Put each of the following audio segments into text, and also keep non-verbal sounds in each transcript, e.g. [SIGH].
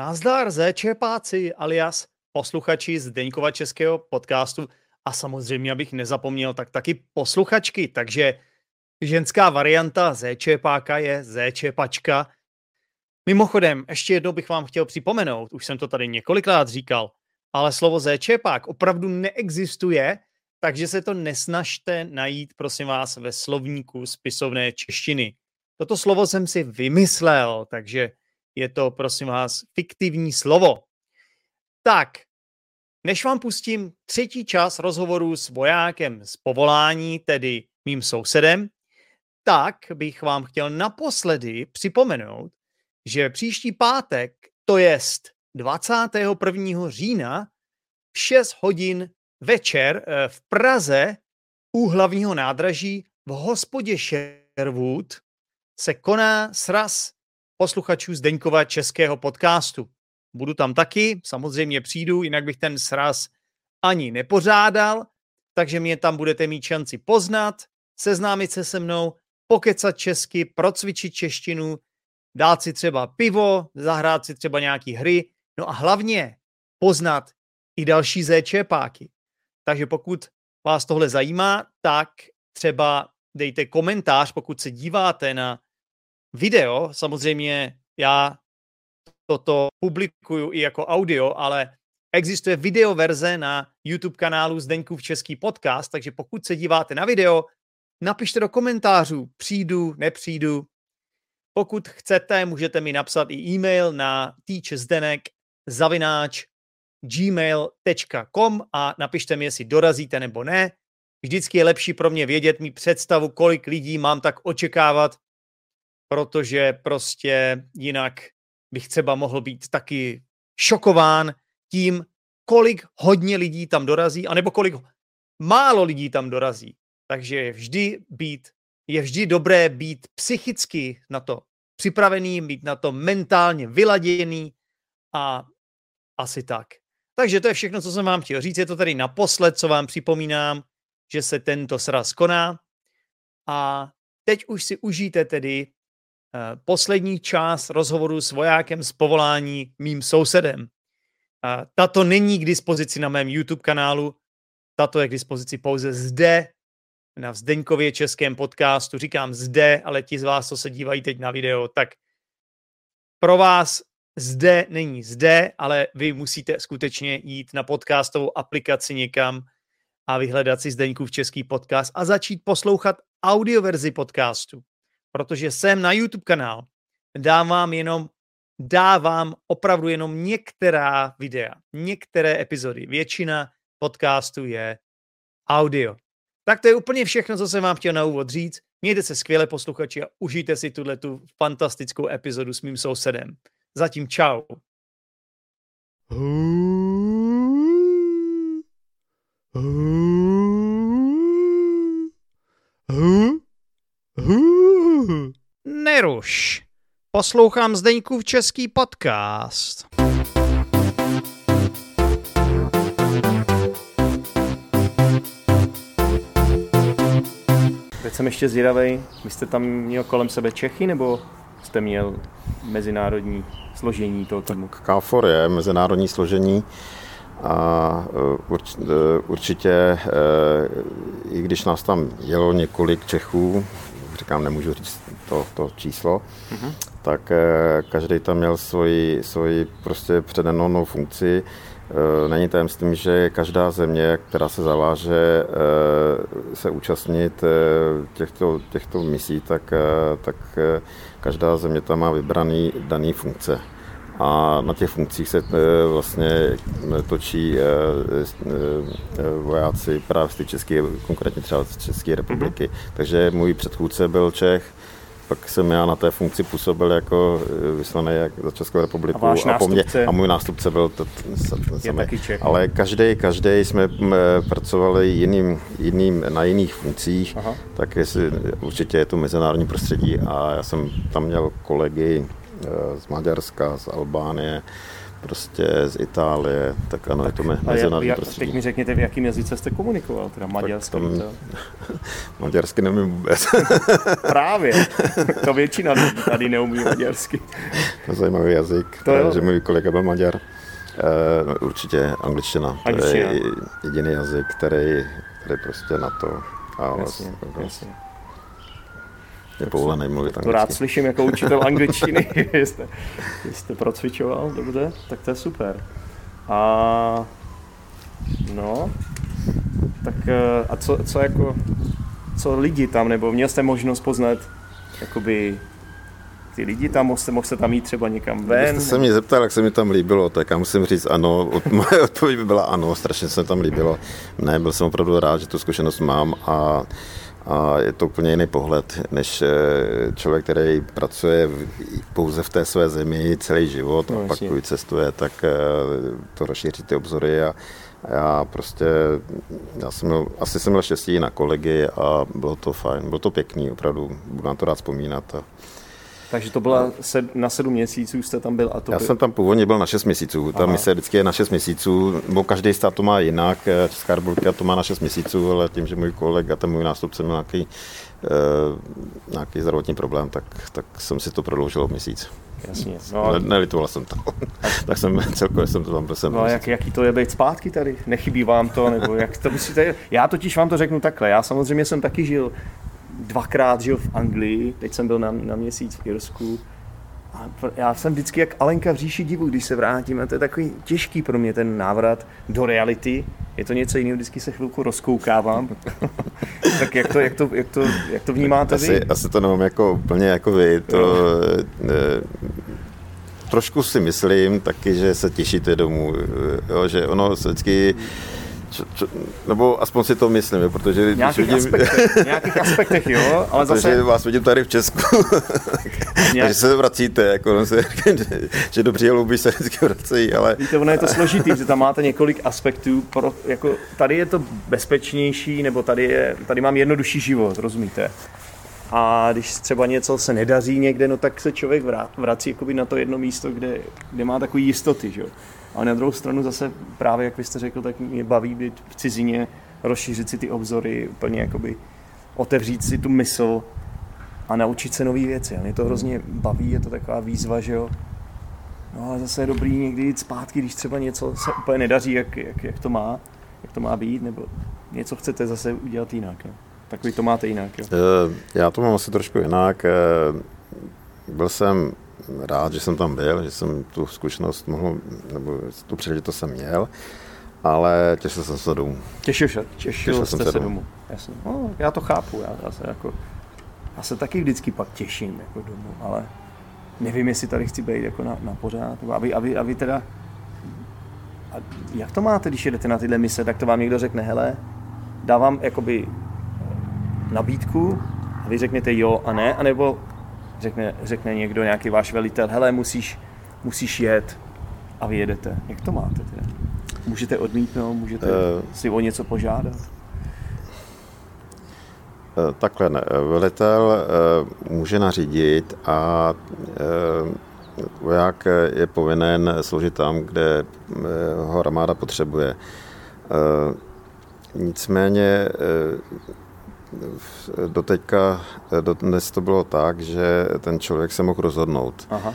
Nazdar, zéčepáci, alias posluchači z Deňkova českého podcastu a samozřejmě, abych nezapomněl, tak taky posluchačky, takže ženská varianta zéčepáka je zéčepačka. Mimochodem, ještě jednou bych vám chtěl připomenout, už jsem to tady několikrát říkal, ale slovo zéčepák opravdu neexistuje, takže se to nesnažte najít, prosím vás, ve slovníku spisovné češtiny. Toto slovo jsem si vymyslel, takže je to, prosím vás, fiktivní slovo. Tak, než vám pustím třetí čas rozhovoru s vojákem z povolání, tedy mým sousedem, tak bych vám chtěl naposledy připomenout, že příští pátek, to jest 21. října, v 6 hodin večer eh, v Praze u hlavního nádraží v hospodě Sherwood se koná sraz posluchačů Zdeňkova českého podcastu. Budu tam taky, samozřejmě přijdu, jinak bych ten sraz ani nepořádal, takže mě tam budete mít šanci poznat, seznámit se se mnou, pokecat česky, procvičit češtinu, dát si třeba pivo, zahrát si třeba nějaký hry, no a hlavně poznat i další zéčepáky. Takže pokud vás tohle zajímá, tak třeba dejte komentář, pokud se díváte na video, samozřejmě já toto publikuju i jako audio, ale existuje video verze na YouTube kanálu Zdeňkův Český podcast, takže pokud se díváte na video, napište do komentářů, přijdu, nepřijdu. Pokud chcete, můžete mi napsat i e-mail na teachzdenek zavináč gmail.com a napište mi, jestli dorazíte nebo ne. Vždycky je lepší pro mě vědět mi představu, kolik lidí mám tak očekávat, protože prostě jinak bych třeba mohl být taky šokován tím, kolik hodně lidí tam dorazí, anebo kolik málo lidí tam dorazí. Takže je vždy být, je vždy dobré být psychicky na to připravený, být na to mentálně vyladěný a asi tak. Takže to je všechno, co jsem vám chtěl říct. Je to tady naposled, co vám připomínám, že se tento sraz koná. A teď už si užijte tedy poslední část rozhovoru s vojákem z povolání mým sousedem. Uh, tato není k dispozici na mém YouTube kanálu, tato je k dispozici pouze zde, na Zdeňkově českém podcastu. Říkám zde, ale ti z vás, co se dívají teď na video, tak pro vás zde není zde, ale vy musíte skutečně jít na podcastovou aplikaci někam a vyhledat si Zdeňkův český podcast a začít poslouchat audioverzi podcastu. Protože jsem na YouTube kanál dávám jenom dávám opravdu jenom některá videa, některé epizody. Většina podcastu je audio. Tak to je úplně všechno, co jsem vám chtěl na úvod říct. Mějte se skvěle posluchači a užijte si tuhle tu fantastickou epizodu s mým sousedem. Zatím čau. Neruš. Poslouchám Zdeňkův český podcast. Teď jsem ještě zvědavý. Vy jste tam měl kolem sebe Čechy, nebo jste měl mezinárodní složení toho týmu? Tak KFOR je mezinárodní složení a e, e, určitě, e, i když nás tam jelo několik Čechů, říkám, nemůžu říct to, to číslo, mm-hmm. tak každý tam měl svoji, svoji prostě předenou funkci. Není tajemstvím, že každá země, která se zaváže se účastnit těchto, těchto misí, tak, tak každá země tam má vybraný daný funkce. A na těch funkcích se vlastně točí vojáci právě z té České, konkrétně třeba z České republiky. Mm-hmm. Takže můj předchůdce byl Čech, pak jsem já na té funkci působil jako vyslaný jak za Českou republiku a, a, po mě, a můj nástupce byl to, samý. Ale každý, každý jsme pracovali jiným, jiným, na jiných funkcích, Aha. tak jestli, určitě je to mezinárodní prostředí a já jsem tam měl kolegy z Maďarska, z Albánie, prostě z Itálie, tak ano, tak, je to mezinárodní prostředí. Teď mi řekněte, v jakém jazyce jste komunikoval, teda maďarsky? Tam, [LAUGHS] maďarsky nevím vůbec. [LAUGHS] Právě, [LAUGHS] to většina tady neumí maďarsky. To je zajímavý jazyk, to je, že můj kolega byl Maďar. Uh, no, určitě angličtina, to je jediný jazyk, který, který prostě na to... A jasně, vlastně, jasně je povolený mluvit anglicky. To rád slyším jako učitel [LAUGHS] angličtiny, [LAUGHS] jste, jste procvičoval, dobře, tak to je super. A no, tak eh, a co, co jako, co lidi tam, nebo měl jste možnost poznat, jakoby ty lidi tam, mohl jste, mohl jste tam jít třeba někam ven? Když jste se mě zeptal, jak se mi tam líbilo, tak já musím říct ano, [LAUGHS] moje odpověď by byla ano, strašně se mi tam líbilo. Ne, byl jsem opravdu rád, že tu zkušenost mám a a je to úplně jiný pohled, než eh, člověk, který pracuje pouze v té své zemi celý život no, a pak když cestuje, tak eh, to rozšíří ty obzory a já prostě, já jsem měl, asi jsem měl štěstí na kolegy a bylo to fajn, bylo to pěkný, opravdu, budu na to rád vzpomínat. A takže to byla sed, na sedm měsíců jste tam byl a to Já by... jsem tam původně byl na šest měsíců. Ta mise vždycky je na šest měsíců, bo každý stát to má jinak. Česká republika to má na šest měsíců, ale tím, že můj kolega, ten můj nástupce měl nějaký, uh, nějaký zdravotní problém, tak, tak jsem si to prodloužil o měsíc. Jasně. No, ne, nelitoval jsem to. [LAUGHS] tak jsem celkově jsem to tam byl No a jak, jaký to je být zpátky tady? Nechybí vám to? Nebo jak to musíte... Já totiž vám to řeknu takhle. Já samozřejmě jsem taky žil dvakrát žil v Anglii, teď jsem byl na, na měsíc v Irsku. A já jsem vždycky jak Alenka v říši divu, když se vrátím. A to je takový těžký pro mě ten návrat do reality. Je to něco jiného, vždycky se chvilku rozkoukávám. [LAUGHS] tak jak to, jak to, jak to, jak to vnímáte asi, vy? Asi to nemám jako úplně jako vy. To, ne, trošku si myslím taky, že se těšíte domů. Jo, že ono se vždycky čo, čo, nebo aspoň si to myslím, protože... Nějakých, vidím, aspektech, nějakých [LAUGHS] aspektech, jo, ale zase... Protože vás vidím tady v Česku, [LAUGHS] Nějak... takže se vracíte, jako no se, [LAUGHS] že, dobří hlouby se vždycky vracejí, ale... Víte, ono je to složitý, že tam máte několik aspektů, pro, jako tady je to bezpečnější, nebo tady, je, tady mám jednodušší život, rozumíte? A když třeba něco se nedaří někde, no tak se člověk vrací na to jedno místo, kde, kde má takové jistoty, že. Ale na druhou stranu zase právě, jak vy jste řekl, tak mě baví být v cizině, rozšířit si ty obzory, úplně jakoby otevřít si tu mysl a naučit se nové věci. A mě to hrozně baví, je to taková výzva, že jo. No ale zase je dobrý někdy jít zpátky, když třeba něco se úplně nedaří, jak, jak, jak to má, jak to má být, nebo něco chcete zase udělat jinak. Jo. Tak vy to máte jinak. Jo. Eh, já to mám asi trošku jinak. Eh, byl jsem rád, že jsem tam byl, že jsem tu zkušenost mohl, nebo tu příležitost jsem měl, ale těšil jsem se domů. Těšil, těšil, těšil jste se domů. domů. Jasně. No, já to chápu, já, já, se jako, já se taky vždycky pak těším jako domů, ale nevím, jestli tady chci být jako na, na pořád, a vy, a, vy, a vy teda, a jak to máte, když jedete na tyhle mise, tak to vám někdo řekne, hele, dávám jakoby nabídku a vy řeknete jo a ne, anebo řekne, řekne někdo, nějaký váš velitel, hele, musíš, musíš jet a vy jedete. Jak to máte? Teda? Můžete odmítnout, můžete uh, si o něco požádat? Uh, takhle ne. Velitel uh, může nařídit a voják je povinen sloužit tam, kde ho armáda potřebuje. Nicméně doteďka, dnes to bylo tak, že ten člověk se mohl rozhodnout. Aha.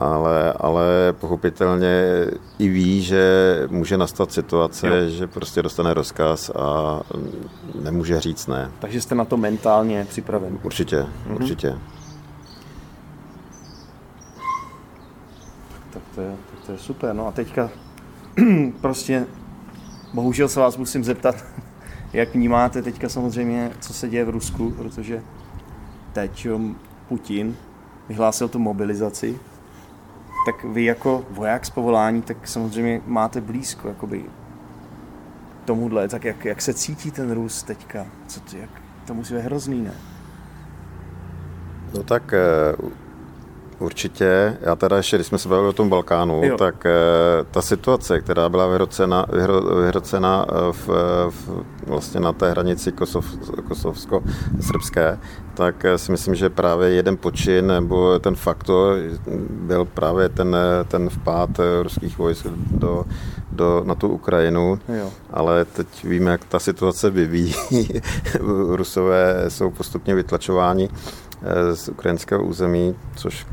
Ale, ale pochopitelně i ví, že může nastat situace, jo. že prostě dostane rozkaz a nemůže říct ne. Takže jste na to mentálně připraven? Určitě, mhm. určitě. Tak to, je, tak to je super. No a teďka [CLEARS THROAT] prostě bohužel se vás musím zeptat, jak vnímáte teďka samozřejmě, co se děje v Rusku, protože teď Putin vyhlásil tu mobilizaci, tak vy jako voják z povolání, tak samozřejmě máte blízko jakoby tomuhle, tak jak, jak se cítí ten Rus teďka? Co to, jak, to musí být hrozný, ne? No tak eh, Určitě. Já teda ještě, když jsme se bavili o tom Balkánu, jo. tak e, ta situace, která byla vyhrocena, vyhro, vyhrocena eh, v, v, vlastně na té hranici Kosov, kosovsko-srbské, tak si myslím, že právě jeden počin nebo ten faktor byl právě ten, ten vpád ruských vojsk do, do, na tu Ukrajinu, jo. ale teď víme, jak ta situace vyvíjí. [LAUGHS] Rusové jsou postupně vytlačováni z ukrajinského území, což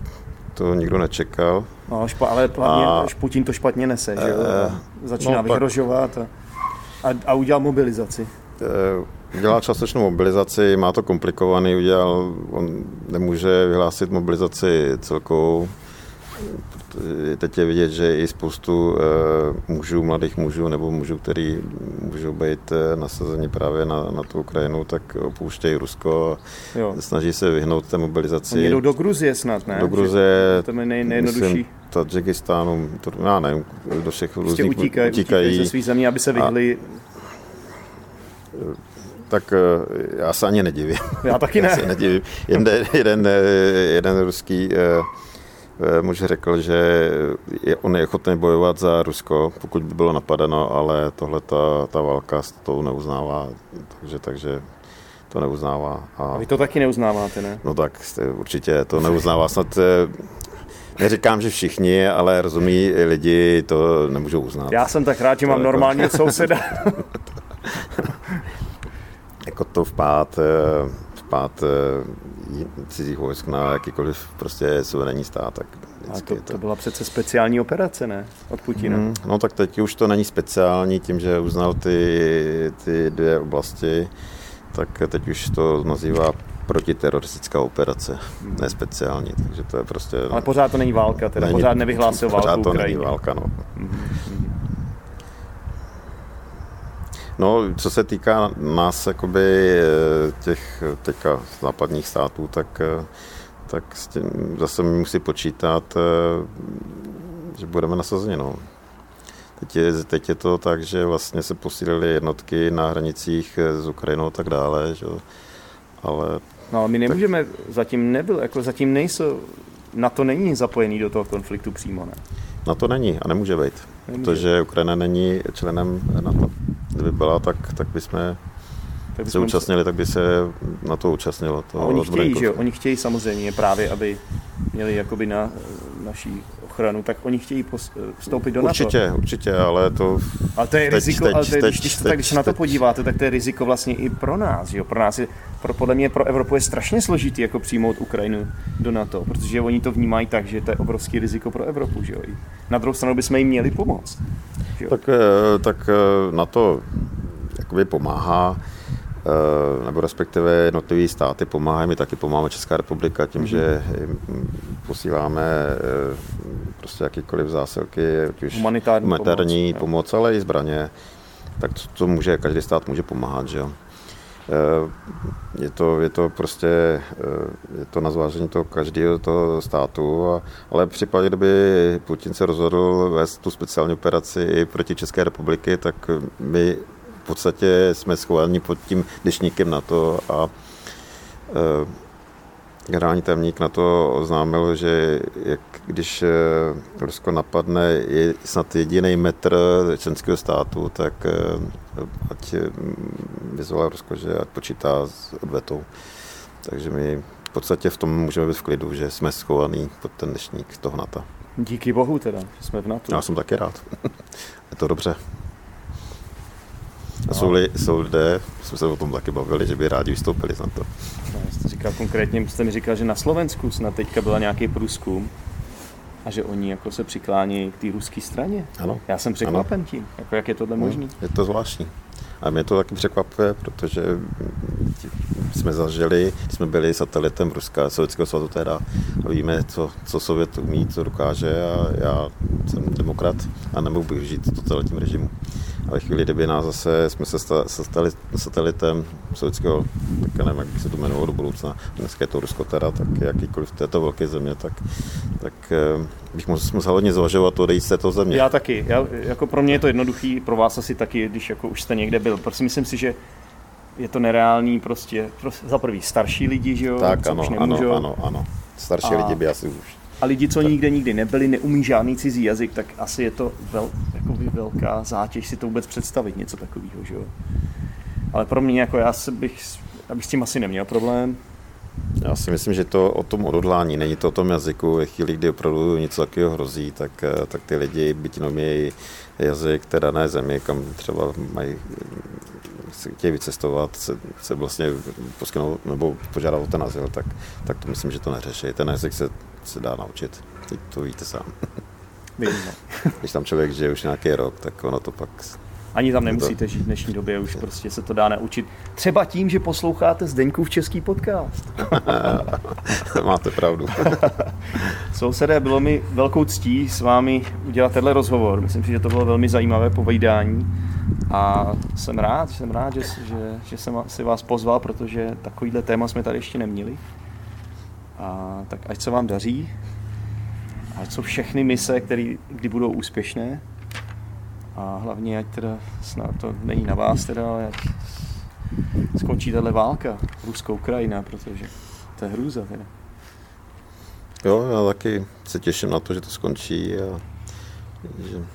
to nikdo nečekal. No, špa, ale hlavně a, Putin to špatně nese, že jo? E, Začíná no, vyhrožovat a, a, a udělal mobilizaci. E, udělal částečnou mobilizaci, má to komplikovaný, udělal, on nemůže vyhlásit mobilizaci celkovou, teď je vidět, že i spoustu eh, mužů, mladých mužů nebo mužů, kteří můžou být eh, nasazeni právě na, na tu Ukrajinu, tak opouštějí Rusko a jo. snaží se vyhnout té mobilizaci. Oni jdou do Gruzie snad, ne? Do Gruzie, to je nej, nejjednodušší. Tadžikistánu, to, já nevím, do všech prostě různých utíkají, utíkají, utíkají ze svých zemí, aby se vyhli tak já se ani nedivím. Já taky ne. [LAUGHS] já se nedivím. Jeden, jeden, jeden ruský Eh, muž řekl, že je, on je ochotný bojovat za Rusko, pokud by bylo napadeno, ale tohle ta, ta válka to neuznává, takže, takže to neuznává. A, vy to taky neuznáváte, ne? No tak určitě to neuznává. Snad eh, neříkám, že všichni, ale rozumí lidi to nemůžou uznat. Já jsem tak rád, že mám jako... normálního souseda. [LAUGHS] jako to vpád, eh, vpád cizích vojsk na jakýkoliv prostě suverénní stát. Tak a to, to byla přece speciální operace, ne? Od Putina. Mm, no tak teď už to není speciální tím, že uznal ty, ty dvě oblasti, tak teď už to nazývá protiteroristická operace, mm. ne speciální, takže to je prostě... Ale pořád to není válka, teda není, pořád nevyhlásil válku Pořád to Ukrajině. není válka, no. Mm. No, co se týká nás, jakoby těch teďka západních států, tak, tak s tím zase musí počítat, že budeme nasazeni. No. Teď je, teď je to tak, že vlastně se posílily jednotky na hranicích s Ukrajinou a tak dále, že? ale... No ale my nemůžeme, tak... zatím nebyl, jako zatím nejsou, na to není zapojený do toho konfliktu přímo, ne? Na to není a nemůže být, nemůže. protože Ukrajina není členem NATO kdyby byla, tak, tak bychom tak se účastnili, tak by se na to účastnilo. To oni chtějí, že jo? Oni chtějí samozřejmě právě, aby měli jakoby na naší ochranu, tak oni chtějí vstoupit do určitě, NATO. Určitě, ale to... Ale to je teď, riziko, teď, ale to je, teď, když, teď, tak, když se na to podíváte, tak to je riziko vlastně i pro nás. Jo? Pro nás je, pro, podle mě pro Evropu je strašně složitý jako přijmout Ukrajinu do NATO, protože oni to vnímají tak, že to je obrovský riziko pro Evropu. Že jo? Na druhou stranu bychom jim měli pomoct. Tak, eh, tak eh, na to jakoby pomáhá Eh, nebo respektive jednotlivé státy pomáhají, my taky pomáháme Česká republika tím, že posíláme eh, prostě jakýkoliv zásilky, ať už humanitární, humanitární pomoc, pomoc ale i zbraně, tak to, to může, každý stát může pomáhat, že jo. Eh, je to, je to prostě je to na zvážení toho každého toho státu, a, ale v případě, kdyby Putin se rozhodl vést tu speciální operaci i proti České republiky, tak my v podstatě jsme schovaní pod tím dešníkem na to a e, generální tajemník na to oznámil, že jak, když e, Rusko napadne je snad jediný metr členského státu, tak e, ať vyzval Rusko, že ať počítá s odvetou. Takže my v podstatě v tom můžeme být v klidu, že jsme schovaní pod ten dnešník toho NATO. Díky bohu teda, že jsme v NATO. Já jsem taky rád. [LAUGHS] je to dobře. A jsou, li, jsou lidé, jsme se o tom taky bavili, že by rádi vystoupili na to. No, jste říkal konkrétně, jste mi říkal, že na Slovensku snad teďka byla nějaký průzkum a že oni jako se přiklání k té ruské straně. Ano. Já jsem překvapen ano. tím, jako jak je tohle no, možné. Je to zvláštní. A mě to taky překvapuje, protože jsme zažili, jsme byli satelitem Ruska, Sovětského svazu teda, a víme, co, co Sovět umí, co dokáže a já jsem demokrat a nemohu bych žít v totalitním režimu. A ve chvíli, kdyby nás zase jsme se stali satelitem sovětského, tak nevím, jak by se to jmenovalo do budoucna, dneska je to Rusko teda, tak jakýkoliv v této velké země, tak, tak eh, bych musel hodně zvažovat odejít z této země. Já taky. Já, jako pro mě je to jednoduchý, pro vás asi taky, když jako už jste někde byl. Prostě myslím si, že je to nereálný prostě, prostě za prvý starší lidi, že jo? Tak ano, ano, ano, ano. Starší a, lidi by asi už a lidi, co nikde nikdy nebyli, neumí žádný cizí jazyk, tak asi je to vel, jakoby velká zátěž si to vůbec představit, něco takového, že jo. Ale pro mě, jako já bych, já bych s tím asi neměl problém. Já si myslím, že to o tom odhodlání, není to o tom jazyku. Ve chvíli, kdy opravdu něco takového hrozí, tak, eh, tak ty lidi, byť nemějí jazyk té dané zemi, kam třeba mají chtějí vycestovat, se, se vlastně poskynout nebo požádat o ten azyl, tak, tak to myslím, že to neřeší. Ten jazyk se, se dá naučit. Teď to víte sám. [LAUGHS] Vidím, no. [LAUGHS] Když tam člověk žije už nějaký rok, tak ono to pak ani tam nemusíte žít v dnešní době, už prostě se to dá naučit. Třeba tím, že posloucháte Zdeňkův český podcast. [LAUGHS] Máte pravdu. Sousedé, bylo mi velkou ctí s vámi udělat tenhle rozhovor. Myslím si, že to bylo velmi zajímavé povídání. A jsem rád, jsem rád, že, že, že jsem si vás pozval, protože takovýhle téma jsme tady ještě neměli. A tak ať se vám daří. Ať jsou všechny mise, které kdy budou úspěšné. A hlavně, ať teda snad to není na vás teda, ale ať skončí tahle válka, ruskou Ukrajina, protože to je hrůza teda. Jo, já taky se těším na to, že to skončí a že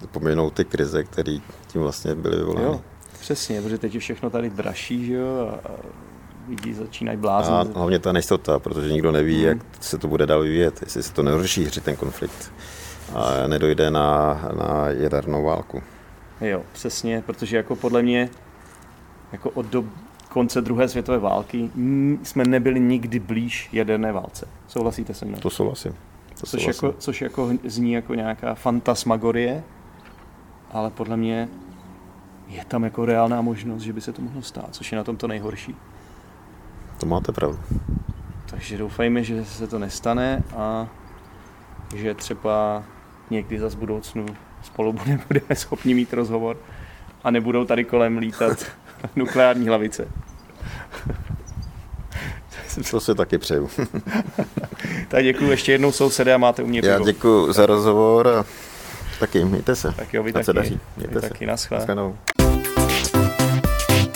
zapomenou ty krize, které tím vlastně byly vyvolány. Jo, přesně, protože teď je všechno tady dražší, že jo, a, lidi začínají blázit. A hlavně ta nejistota, protože nikdo neví, hmm. jak se to bude dál vyvíjet, jestli se to nerozšíří, ten konflikt a nedojde na, na jadernou válku. Jo, přesně, protože jako podle mě jako od do konce druhé světové války jsme nebyli nikdy blíž jaderné válce. Souhlasíte se mnou? To souhlasím. To což, souhlasím. Jako, což jako zní jako nějaká fantasmagorie, ale podle mě je tam jako reálná možnost, že by se to mohlo stát, což je na tom to nejhorší. To máte pravdu. Takže doufejme, že se to nestane a že třeba někdy za budoucnu spolu [LAUGHS] budeme, schopni mít rozhovor a nebudou tady kolem lítat [LAUGHS] nukleární hlavice. To si taky přeju. [LAUGHS] tak děkuji ještě jednou sousede a máte u mě Já děkuji za rozhovor a taky mějte se. Tak jo, vy taky. Se daří. Mějte vy se. taky, naschle.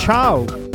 Tchau!